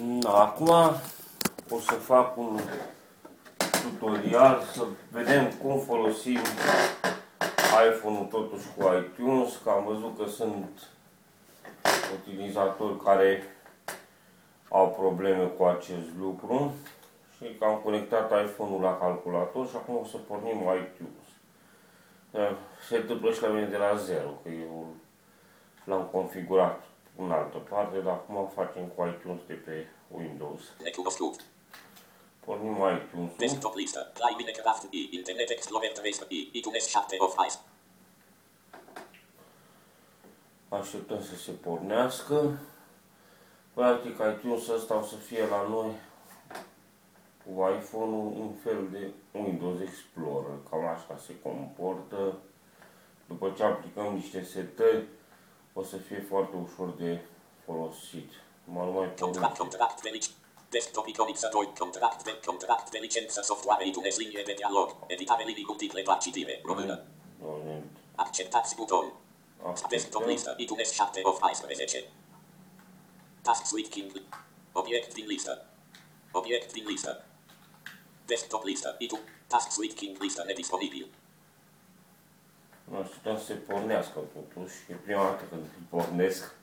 Da, acum o să fac un tutorial să vedem cum folosim iPhone-ul totuși cu iTunes, că am văzut că sunt utilizatori care au probleme cu acest lucru și că am conectat iPhone-ul la calculator și acum o să pornim iTunes. Se întâmplă și la mine de la zero, că eu l-am configurat în altă parte, dar acum facem cu iTunes de pe Windows. Pornim iTunes. Desktop listă. Play Minecraft I. Internet Explorer 3 I. iTunes 7 of ice. Așteptăm să se pornească. Practic iTunes ăsta o să fie la noi cu iPhone-ul un fel de Windows Explorer. Cam așa se comportă. După ce aplicăm niște setări, o să fie foarte ușor de folosit. Mă nu mai Contract, contract de lic- Desktop iconixa 2. Contract de, contract de licență software iTunes linie de dialog. Editare linii multiple doar citire. Română. pornit. Acceptați buton. Desktop listă. iTunes 7 of 14. Task Suite King. Obiect din listă. Obiect din listă. Desktop listă. iTunes. Task Suite King listă nedisponibil. Nu știu, să se pornească totuși. E prima dată când îl pornesc.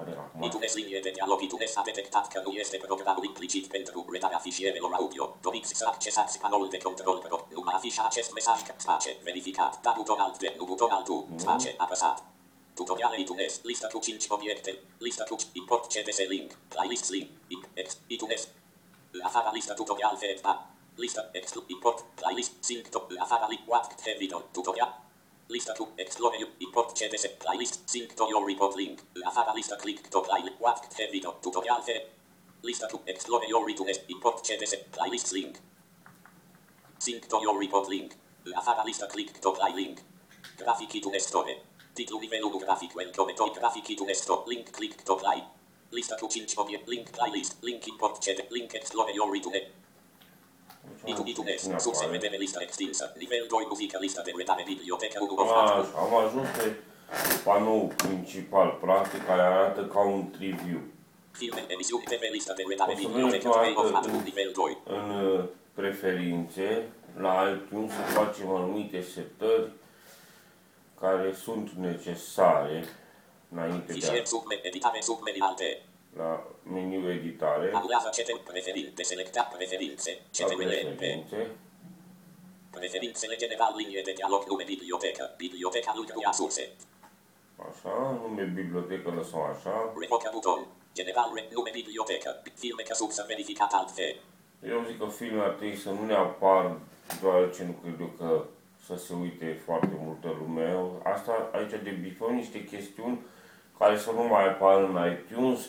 Adică acum. iTunes linie de dialog iTunes a detectat că nu este programul implicit pentru redarea fișierelor audio. Doriți să accesați panelul de control pro. Nu mai afișa acest mesaj că space. Verificat. Da buton alt de. Nu buton altul. Space. Apăsat. Tutoriale iTunes. Listă cu 5 obiecte. Listă cu import CDS link. Playlist link. X. iTunes. Afara lista tutorial feedback. Lista exclu import playlist sync to link what video tutorial. Lista to Explorer import CDS playlist sync to your report link. Afara lista click to play what video tutorial. Lista to Explorer your iTunes import CDS playlist link. Sync to your report link. Afara lista click to play link. Graphic iTunes Store. Titlu nivelul grafic welcome to graphic iTunes Store. Link click to play. Lista cu 5 obiect, link playlist, link import CD, link Explorer your iTunes. Așa, am ajuns pe panoul principal, practic, care arată ca un triviu. Filme, emisiuni TV, lista de redare, O să biblioteca mergem 3 of toate 4, în- nivel 2. În uh, preferințe, la iTunes, să facem anumite setări care sunt necesare înainte de Fișier a, subme, editare submeni alte. la meniu editare, Anulează CTRL preferințe, selecta preferințe, la CTRL P. preferințe, Preferințele general, linie de dialog, nume, bibliotecă, biblioteca lucru a surse. așa, nume bibliotecă lăsăm așa. Revoca buton. General, re- nume, bibliotecă, filme ca sursă verificat altfel. Eu zic că filmele ar trebui să nu ne apar, deoarece nu cred eu că să se uite foarte multă lume. Asta aici debifăm niște chestiuni care să nu mai apară în iTunes,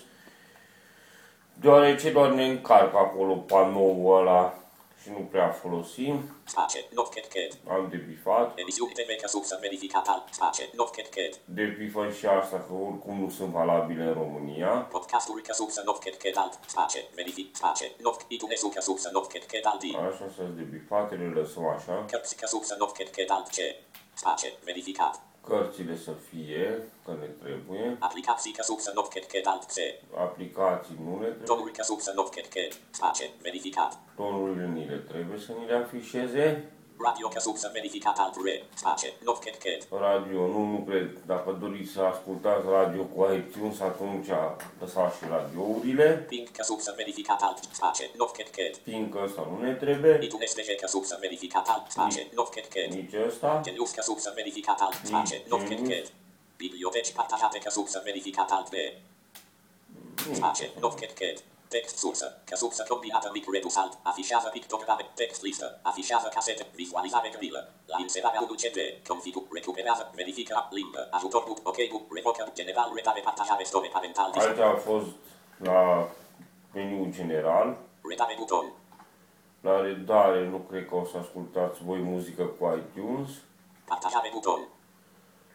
deoarece doar ne încarcă acolo panoul ăla și nu prea folosim. Space, not cat cat. Am debifat. Emisiuni TV ca sursă verificat alt. Space, not cat cat. Debifăm și asta, că oricum nu sunt valabile în România. Podcasturi ca sursă not cat cat alt. Space, verific, space, not iTunes ca sursă not cat cat alt. Așa sunt debifate, le lăsăm așa. Cărți ca sursă not cat cat alt ce. Space, verificat. Cărțile să fie, că ne trebuie. Aplicații ca sursă not cat cat alt ce. Aplicații nu ne trebuie. Tonuri ca sursă not cat cat. Space, verificat. Tonurile ni le trebuie să ni le afișeze. Radio ca sursă verificat alt re. Space, not cat cat. Radio, nu, nu cred. Dacă doriți să ascultați radio cu iTunes, atunci lăsați și radiourile. Ping ca sursă verificat alt. Space, not cat cat. Fiindcă ăsta nu ne trebuie. iTunes DG ca sursă verificat alt. Space, not cat cat. Nici ăsta. Genius ca sursă verificat alt. Space, not cat Genius. cat. Biblioteci partajate ca sursă verificat alt B. Space, not cat cat. Text sursă, ca sursă combinată mic redus alt, afișează pictograme, text listă, afișează casete, vizualizare grilă, la inserarea unui CD, configur, recuperează, verifică, limbă, ajutor book, ok book, revocă, general, redare, partajare, store, parental, dis- Aici a fost la meniu general. redare buton, La redare nu cred că o să ascultați voi muzică cu iTunes. partajare buton,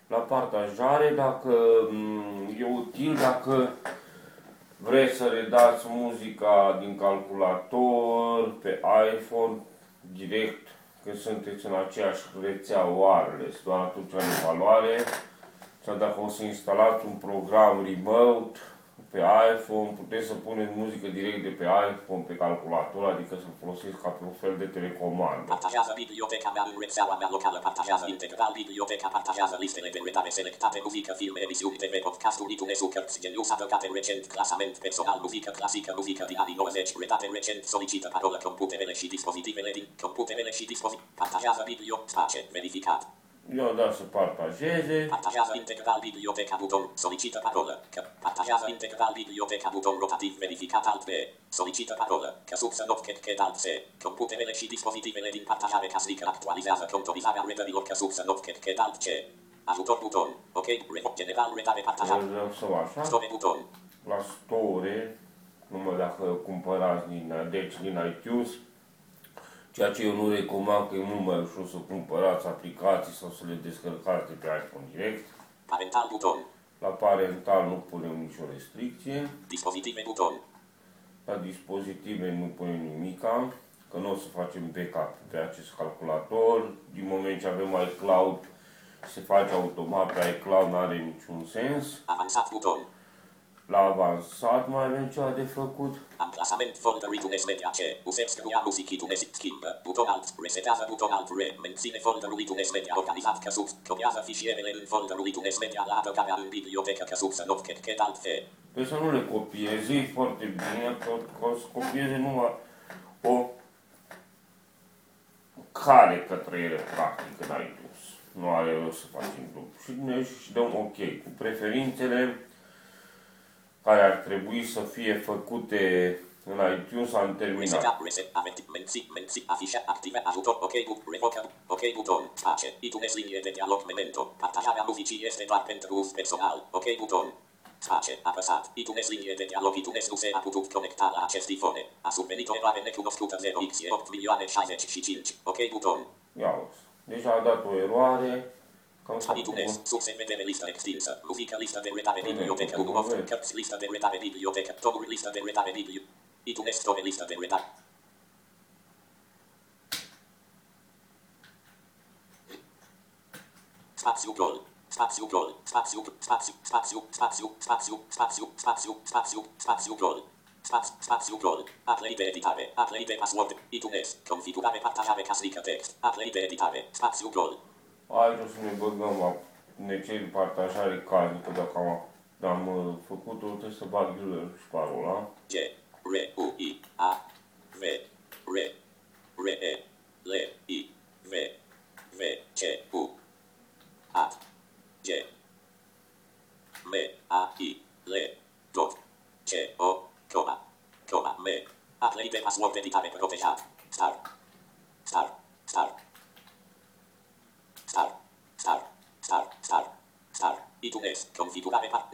La partajare, dacă mm, e util, dacă vreți să redați muzica din calculator, pe iPhone, direct, că sunteți în aceeași rețea wireless, doar atunci are valoare. Sau dacă o să instalați un program remote pe pe iPhone, puteți să puneți muzică direct de pe iPhone pe calculator, adică să folosiți ca pe un fel de telecomandă. Partajează biblioteca mea în rețeaua mea locală. Partajează integral biblioteca. Partajează listele de redare selectate. Muzică, filme, emisiuni TV, podcasturi, iTunes, cărți, genius, adăugate recent, clasament personal, muzică clasică, muzică din anii 90, redate recent, solicită parolă, computerele și dispozitivele din computerele și dispozitivele. Partajează biblio, space, verificat. Eu da să partajeze. Partajează integral biblioteca buton, solicită parolă, că partajează integral biblioteca buton rotativ verificat alt B, solicită parolă, că sub să not chet alt C, computerele și dispozitivele din partajare casnică actualizează contorizarea redărilor că sub să not chet alt C. Ajutor buton, ok, revo, general redare partajare, Eu să așa. stop buton, La store, numai dacă cumpărați din, deci din iTunes, ceea ce eu nu recomand că e mult mai ușor să cumpărați aplicații sau să le descărcați de pe iPhone direct. parental buton, La parental nu punem nicio restricție. dispozitive buton, La dispozitive nu punem nimica, că nu o să facem backup pe acest calculator. Din moment ce avem iCloud, se face automat pe iCloud, nu are niciun sens. avansat buton, La avansat mai avem ceva de făcut. Amplasament folder iTunes Media C. User scria muzic iTunes schimbă. Buton alt. Resetează buton alt re. Menține folderul iTunes Media organizat ca sub. Copiază fișierele în folderul iTunes Media la adăugarea în bibliotecă ca sub să not chet chet alt fe. Deci să nu le copieze, e foarte bine, că, că o să copieze numai o cale către ele, practic, în iTunes. Nu are rost să facem grup. Și ne și dăm OK cu preferințele care ar trebui să fie făcute în iTunes, am terminat. Resetea, reset, aventi, menți, menți, afișa, active, ajutor, ok, bu, revocă, ok, buton, space, iTunes linie de dialog, memento, partajarea muzicii este doar pentru uz personal, ok, buton, space, apăsat, iTunes linie de dialog, iTunes nu se a putut conecta la acest ifone, a survenit o eroare necunoscută 0x 8 milioane 65, ok, buton, Ia uzi. Deja a dat o eroare. Cam să iTunes, surse vedere listă extinsă, muzică listă de redare bibliotecă, 1 of, cărți listă de redare bibliotecă, tomuri listă de redare bibliotecă, iTunes store listă de redare. Spațiu gol. Spațiu gol. Spațiu, spațiu, spațiu, spațiu, spațiu, spațiu, spațiu, spațiu, spațiu gol. Spațiu, spațiu gol. Aplei de editare. Aplei de password. iTunes. Configurare partajare casnică text. Aplei de editare. Spațiu gol. Aici o să ne băgăm, a- ne cer partajare casnică, dacă am, am uh, făcut-o, trebuie să bag eu și parola. G. R. U. I. A. V. R. R. E. L. I. V. V. C. U. At. G. M. A. I. L. Dot. C. O. Coma. Coma. M. Aplei de password editare protejat. Star. Star. Star. Star. Star. Star. Star. Star. iTunes. Configurare par...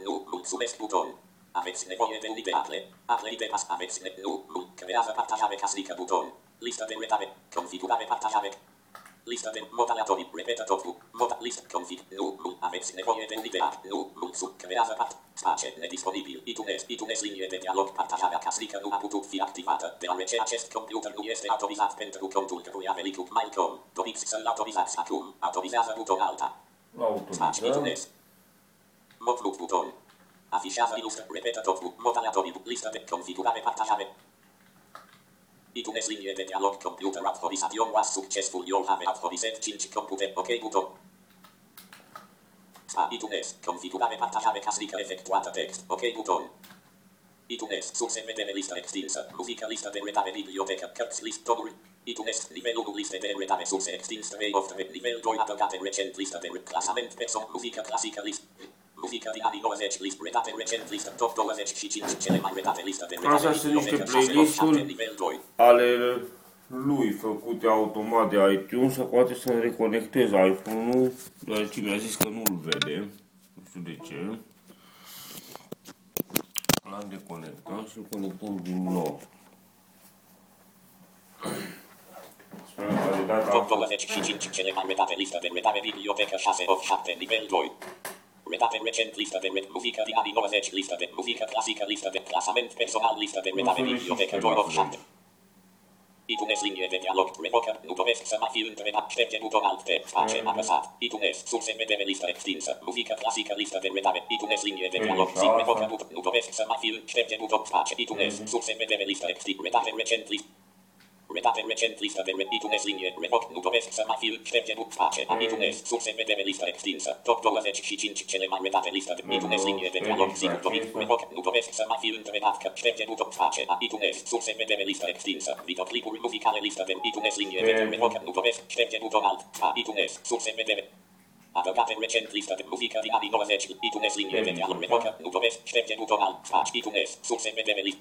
Nu. Mulțumesc buton. Aveți nevoie de unde aple. Aplei de pas. Aveți ne... Nu. Nu. Creează partajare casnică buton. Listă de redare. Configurare partajare. Listă de mod aleatorii. Repetă totul. Mod list config. Nu. Nu. Aveți nevoie de unde aple. Nu. Nu. Sub. Creează part. Space. Nedisponibil. iTunes. iTunes linie de dialog. Partajarea casnică nu a putut fi activată. Deoarece acest computer nu este autorizat pentru contul căruia velicup Malcolm. Doriți să-l autorizați acum. Autorizează buton alta. La Space. autorizăm. iTunes. Mod loop buton. Affichage Linux, ripeta docu, modal atomic, lista de configurare partajare. iTunes linje de dialog computer. Actualization was successful your have actualized change computer. Ok button. Spa iTunes, configurare partajare. Caslica effectuata text, ok button. iTunes, subse vedere lista extinsa, musica lista de retare biblioteca, cards list double. iTunes, nivel 1 lista de retare subse extinsa, way of the nivel 2 adogate recent. Lista de reclassament person, musica classica list. Așa sunt niște playlist-uri ale lui făcute automat de iTunes sau poate să reconectez iPhone-ul, dar ce mi-a zis că nu-l vede, nu știu de ce. L-am deconectat și-l conectăm din nou. Top 25 cele mai metade listă de metade bibliotecă 6 of 7 nivel 2. Redate recent listă de red muzică din anii 90 listă de muzică clasică listă de clasament personal listă de redare Nu sunt bibliotecă sisteme 2 of acolo. 7. iTunes linie de dialog revocă, nu doresc să mai fi întrebat, șterge buton alt te, face, Mhm. apăsat, iTunes, surse vedere listă extinsă, muzică clasică listă de redare, iTunes linie de Ei, dialog, și zi, revocă, asta. buton, nu doresc dovesc să mai film, șterge buton, face, iTunes, surse, vedere, listă, extip, redate, recent, list, Redate recent listă de iTunes linie, revoc, nu doresc să mai film, șterge buc, face, iTunes, surse, vedere, listă extinsă, top 25 cele mai redate listă de iTunes linie de dialog, sigur, dorit, revoc, nu doresc să mai film, redat, șterge buton, face, iTunes, surse, vedere, listă extinsă, videoclipuri muzicale, listă de iTunes linie de revoc, nu doresc, șterge buton alt, iTunes, surse, vedere, Adăugate recent listă de muzică din anii 90, iTunes linie de dialog, revoc, nu doresc, șterge buton alt, face, iTunes, surse, vedere, listă.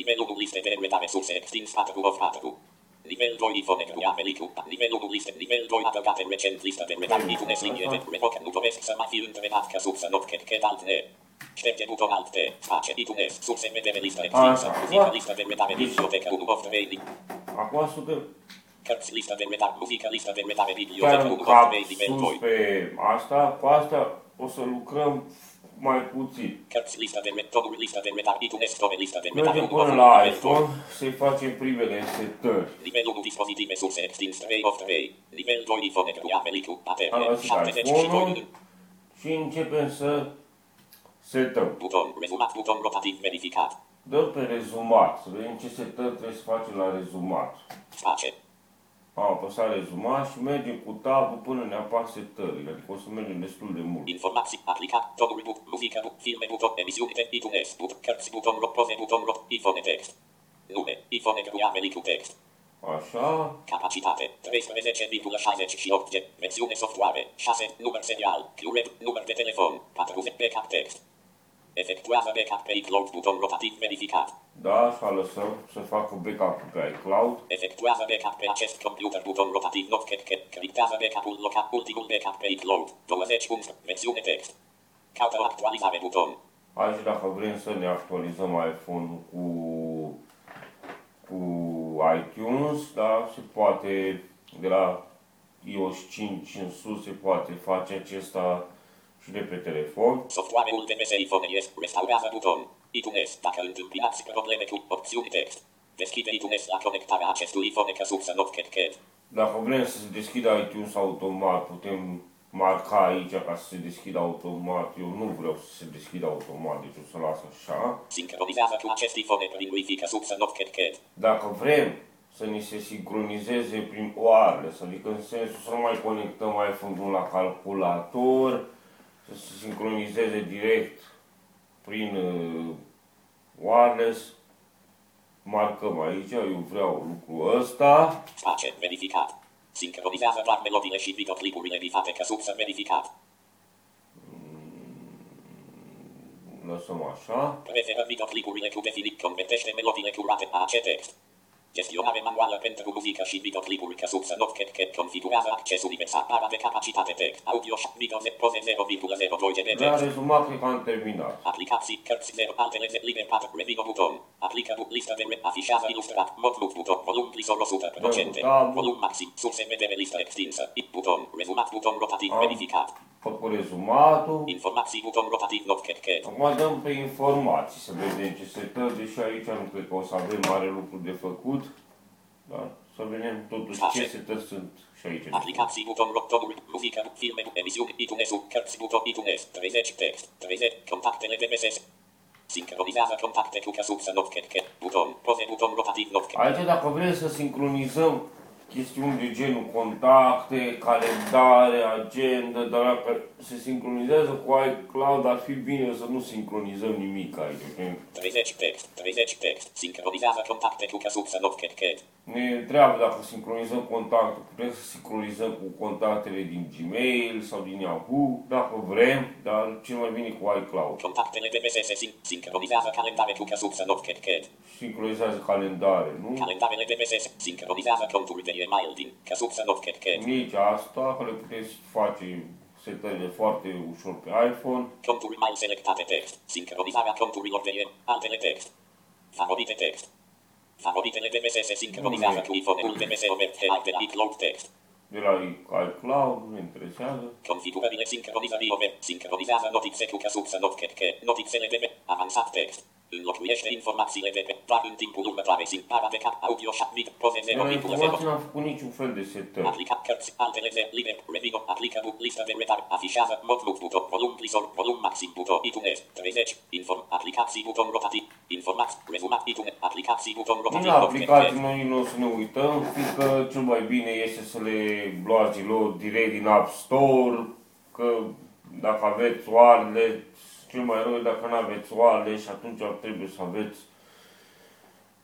Nivelul 1 liste de redare surse extins 4 of 4. Nivel 2 ifone cu Americu. Nivelul 1 liste. Nivel 2 adăugate recent listă de redare iTunes linie de revoc. Nu doresc să mai fi întrebat ca sursă not chet chet alt ne. Șterge buton alt T. Face iTunes. Surse vedere listă extinsă. Muzică listă de redare bibliotecă 1 of 3. Acum să dă Cărți listă de redare. Muzică listă de redare bibliotecă chiar 1 un of cap 3. Nivel sus 2. pe asta, cu asta o să lucrăm mai puțin. Cărți listă de redare. Listă de redare. iTunes store listă de redare. Mergem 1 of până 3. la Nivel 2. iPhone să-i facem primele setări. Nivelul 1 dispozitive surse extins 3 of 3. Nivel 2 iPhone cu Americu. Am ATM găsit 72. iPhone-ul și începem să setăm. Buton. Rezumat. Buton rotativ verificat. Dăm pe rezumat, să vedem ce setări trebuie să facem la rezumat. Face. Am apăsat rezumat și mergem cu tabul până ne apar setările, adică o să mergem destul de mult. Informații. Aplicat. Tonuri. Buc. Muzică. Buc. Filme. Buton. Emisiuni de iTunes. Buton. Cărți. Buton. Rock. Poze. Buton. Rock. iPhone text. Nume. iPhone cu Americu text. Așa, Capacitate. 13,68 G. Versiune software. 6. Număr serial. QRED. Număr de telefon. 40 backup text. Efectuează backup pe iCloud. Buton rotativ verificat. da, și lăsăm să facă backup pe iCloud. Efectuează backup pe acest computer. Buton rotativ not cat cat. Criptează backup-ul local. Ultimul backup pe iCloud. 20 punct. Versiune text. Caută o actualizare. Buton. Aici dacă vrem să ne actualizăm iPhone-ul cu, cu iTunes, da, se poate de la iOS 5 în sus se poate face acesta și de pe telefon. Software-ul de pe iPhone este restaurează buton. iTunes, dacă întâmpinați probleme cu opțiuni text. Deschide iTunes la conectarea acestui iPhone ca sursă not cat cat. Dacă vrem să se deschidă iTunes automat, putem marca aici ca să se deschidă automat. Eu nu vreau să se deschidă automat, deci o să las așa. Sincronizează cu acest iPhone prin Wi-Fi ca sursă not cat cat. Dacă vrem să ni se sincronizeze prin wireless, adică în sensul să nu mai conectăm iPhone-ul la calculator, să se sincronizeze direct prin uh, wireless, marcăm aici, eu vreau lucrul ăsta, Face, verificat. Sincronizează doar melodiile și videoclipurile bifate ca sursă verificat. lăsăm așa, Preferă videoclipurile cu definit convertește melodiile curate AC text. Gestionare manuală pentru muzică și videoclipuri ca cat cat configurează acces universal de capacitate text, audio și video de poze 0,02 GB text. rezumat că am terminat. Aplicații, cărți 0, altele 0, liber 4, revino buton. Aplică bu- listă de re- afișează ilustrat, mod look buton, volum plisor 100%, tab. volum maxim, surse vedere listă extinsă, it buton, rezumat buton rotativ Am. verificat. Făcut rezumatul, Informații buton rotativ not cat cat. acum dăm pe informații să vedem ce se tă, deși aici nu cred că o să avem mare lucru de făcut, da? Să vedem totuși ce setări sunt și aici. Aplicații buton rock tonuri, muzică, filme, emisiuni, iTunes, cărți buton iTunes, 30 text, 30, contactele de MSS. Sincronizează contacte cu ca sursă not cat cat, buton, poze buton rotativ not cat. Aici dacă vrem să sincronizăm chestiuni de genul contacte, calendare, agenda, dar dacă se sincronizează cu iCloud, ar fi bine să nu sincronizăm nimic aici. că 30 text, 30 text, sincronizează contacte cu ca sursă not cat cat. Ne întreabă dacă sincronizăm contactul, putem să sincronizăm cu contactele din Gmail sau din Yahoo, dacă vrem, dar cel mai bine cu iCloud. Contactele de MSS sin- sincronizează calendare cu ca sursă not cat cat. Sincronizează calendare, nu? Calendarele de MSS sincronizează conturi de e-mail din ca sursă not cat cat. Nici asta, că le puteți face setările foarte ușor pe iPhone. Conturi mail selectate text. Sincronizarea conturilor de e altele text. Favorite text. Favoritele de MSS sincronizează cu iPhone-ul de MS overhead de la iCloud text. La iCloud, nu ne interesează. Configurările sincronizării over. Sincronizează notițe cu ca sursă not cat cat. Notițele de me- avansat text. Înlocuiește informațiile de pe în timpul următoare. Sim, para de cap, audio, vid, poze, 0, La virgulă, informație 0. n-am făcut niciun fel de setări. Aplicat cărți, altele de liber, revino, aplică bu, listă de retar, afișează, mod look, buton, volum, plisor, volum maxim, buton, itunes, 30, inform, aplicații, buton rotativ, informați, rezumat, itune, aplicații, buton Din rotativ, aplicații noi nu o să ne uităm, fiindcă cel mai bine este să le luați din loc direct din App Store, că dacă aveți wireless, cel mai rău e dacă nu aveți wireless și atunci trebuie să aveți,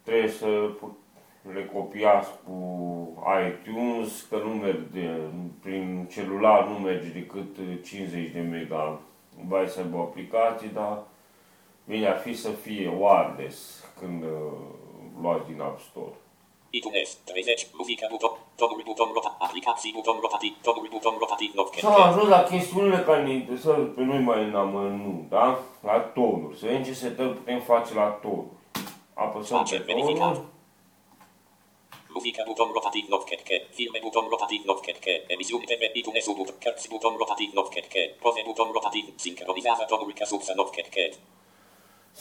trebuie să pu- le copiați cu iTunes, că nu merge, prin celular nu merge decât 50 de mega vai să aibă o aplicație, dar bine ar fi să fie wireless când uh, luați din App Store. Itunes, 30, muzică, buton, tonuri, buton rotativ, aplicații, buton rotativ, tonuri, buton rotativ, not, Și am ajuns la chestiunile care ne interesează pe noi mai în amănunt, da? La tonuri. Să vedem ce setări putem face la tonuri. Apăsăm Face, pe verificat. tonuri. Muzică, buton rotativ, not, ketke, filme, buton rotativ, not, ketke, emisiuni TV, itunes, but, cărți, buton rotativ, not, ketke, poze, buton rotativ, sincronizează tonuri ca subsă, not, ketke,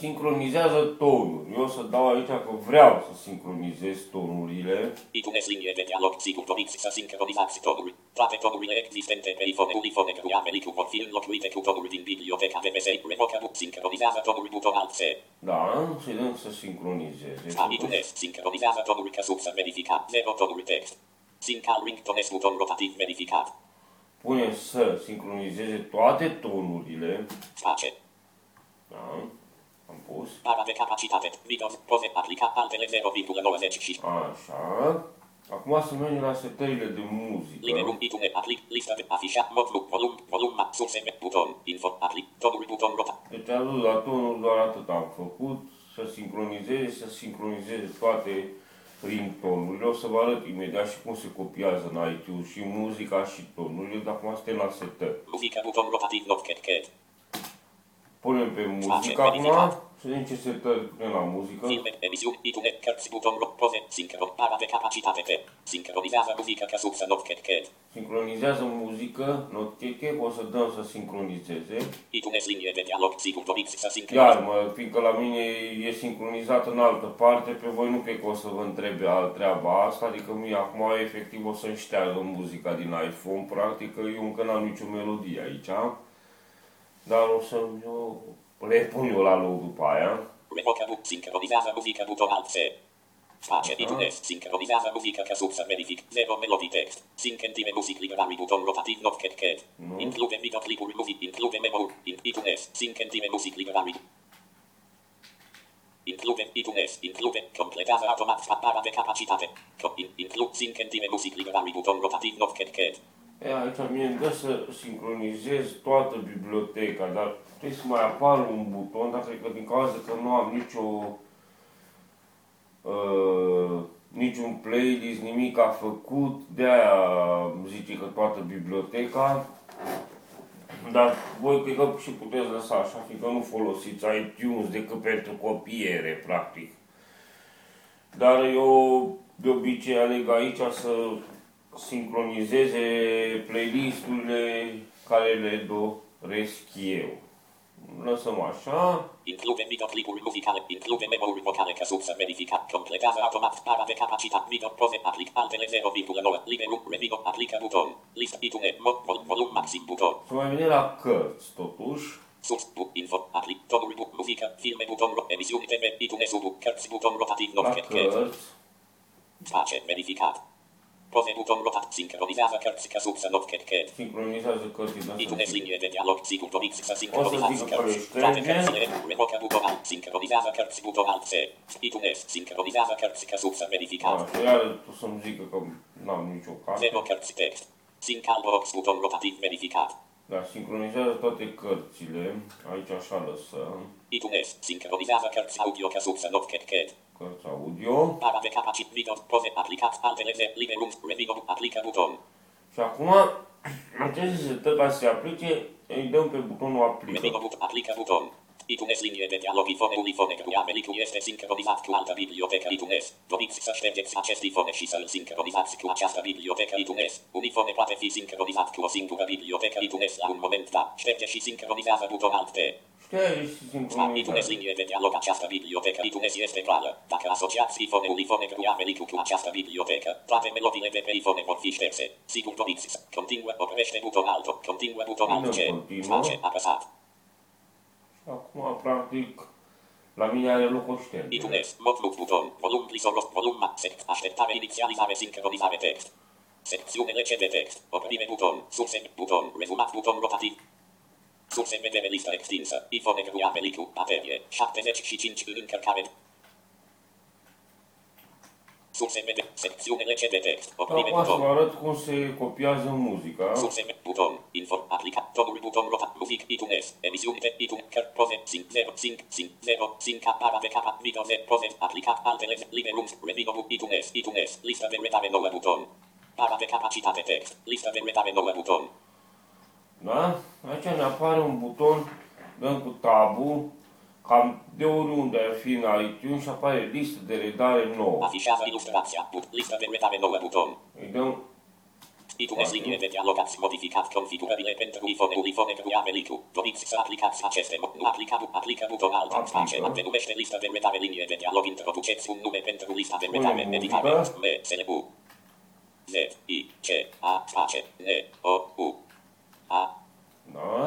Sincronizează tonuri. Eu o să dau aici că vreau să sincronizez tonurile. itunes, linie de dialog, sigur, doriți să sincronizați tonuri. Toate tonurile existente pe iPhone, unifone, cu Americu vor fi înlocuite cu tonuri din biblioteca VMS, revocă, but, sincronizează tonuri, buton alt C. Da, și dăm să sincronizeze. A, itunes, sincronizează tonuri ca subsă, verificat, 0 tonuri text. Syncal ringtones, buton rotativ, verificat. Punem să sincronizeze toate tonurile. Face. Da, am pus. Para de capacitate, video, poze, aplica, altele 0,90 și Așa. Acum să mergem la setările de muzică. Liberum itune aplic, lista de afișat, mod look, volum, volum, max, surse, buton, info, aplic, tonuri, buton, rota. Deci am dus la tonul, doar atât am făcut, să sincronizeze, să sincronizeze toate ringtonurile. O să vă arăt imediat și cum se copiază în iTunes și muzica și tonurile, dar acum suntem la setări. Muzică, buton, rotativ, not, cat, cat. Punem pe muzică Face, acum, verificat. să vedem ce setări punem la muzică. Filme, emisiuni, itune, cărți, buton, rock, poze, sincron, para de capacitate pe. Sincronizează muzică ca sursă, not, cat, cat. Sincronizează muzică, not cheche, o să dăm să sincronizeze. Itunes, linie de dialog, sigur, doriți să Iar, sincronizați. mă, fiindcă la mine e sincronizat în altă parte, pe voi nu cred că o să vă întrebe alt treaba asta, adică mie acum efectiv o să-mi șteargă muzica din iPhone, practic că eu încă n-am nicio melodie aici, dar o să eu le pun eu la loc după aia. Revocă, bu, sincronizează muzică, buton, alt C. Face, itunes, sincronizează muzică ca sursă, verific, 0 melodii text. Sync entime music library, buton, rotativ, not, cat, cat. Include videoclipuri, muzic, include memo, in, itunes, sync entime music library. Include, itunes, include, completează automat para de capacitate. Co- in, include, sync entime music library, buton, rotativ, not, cat, cat. E, aici mie îmi dă să sincronizez toată biblioteca, dar trebuie să mai apară un buton, dar cred că din cauza că nu am nicio uh, niciun playlist, nimic a făcut, de-aia zice că toată biblioteca. Dar voi cred că și puteți lăsa așa, fiindcă nu folosiți iTunes decât pentru copiere, practic. Dar eu de obicei aleg aici să sincronizeze playlisturile care le doresc eu. Lăsăm așa. Include videoclipuri muzicale, include memori vocale ca sursă verificat, completează automat para de capacitate, video, poze, aplic, altele 0,9, liberum, revino, aplică buton, list, itune, mod, vol, volum, maxim, buton, Să mai venim la cărți, totuși. surs, bu, info, aplic, tonuri, bu, muzică, filme, buton, ro, emisiuni TV, itune, subu, cărți, buton, rotativ, La not, cat, cat, cărți. face, verificat, poze, buton, rotat, sincronizează cărți ca sursă, not, cat, cat, Sincronizează cărțile Itune astea. linie de dialog, sigur doriți să O să sincronizați zic că cărți. le Toate șterge. cărțile, revocă buton alt, sincronizează cărți, buton alt C. Itunes, sincronizează cărți ca sursă verificat. Așa, iar tu să-mi zică că n-am nicio carte. Zero cărți text. Sync albox, buton rotativ verificat. Dar sincronizează toate cărțile. Aici așa lăsăm. Itunes, sincronizează cărți audio ca sursă not cat cat. Cărți audio. Para de capacit video, poze, aplicat, altele Z, liberum, revino, aplică buton. Și acum, aceste setări ca să se aplice, îi dăm pe butonul aplică. Revino, but, aplică buton. Itunes linie de dialog ifone unifone cu Americu este sincronizat cu altă bibliotecă Itunes. Doriți să ștergeți acest ifone și să-l sincronizați cu această bibliotecă Itunes. Unifone poate fi sincronizat cu o singură bibliotecă Itunes la un moment dat. Șterge și sincronizează buton alt T. Știi, și iTunes sincronizare. linie de dialog această bibliotecă iTunes este goală. Dacă asociați iPhone-ul iPhone cu Avelicu cu această bibliotecă, toate melodiile de pe iPhone vor fi șterse. Sigur doriți să continuă, oprește buton alto, continuă buton alt Bine, C, continuă. face, apăsat. Acum, practic, la mine are loc o ștergere. iTunes, modlook buton, volum plisoros, volum max, sect, așteptare, inițializare, sincronizare text. Secțiunele C de text, oprime buton, surse, buton, rezumat, buton rotativ. Surse vedere listă extinsă, iPhone cu Avelicu, baterie, 75 în încărcare. Surse vedere, secțiunele C de text, oprime Acum să buton. vă arăt cum se copiază muzica. Surse, buton, info, aplicat, tonul, buton, rota, muzic, iTunes, emisiuni de iTunes, căr, proze, sync, 0, sync, sync, 0, sync, para de capa, video, de, proze, aplicat, altele, liberum, revino, iTunes, iTunes, listă de redare nouă, buton. Para de capacitate text, listă de redare nouă, buton. Da? Aici ne apare un buton, dăm cu tabul, cam de oriunde ar fi în iTunes și apare listă de redare nouă. Afișează ilustrația, but, listă de redare nouă, buton. Îi dăm iTunes, linie de dialog, ați modificat configurările pentru iPhone-ul iPhone cu Avelicu. Doriți să aplicați aceste, nu aplica, aplică buton alt, Aplică. face, denumește listă de redare, linie de dialog, introduceți un nume pentru lista de Spune redare, muzică. editare, M, S, L, U. Z, I, C, A, face, N, O, U. A, Da?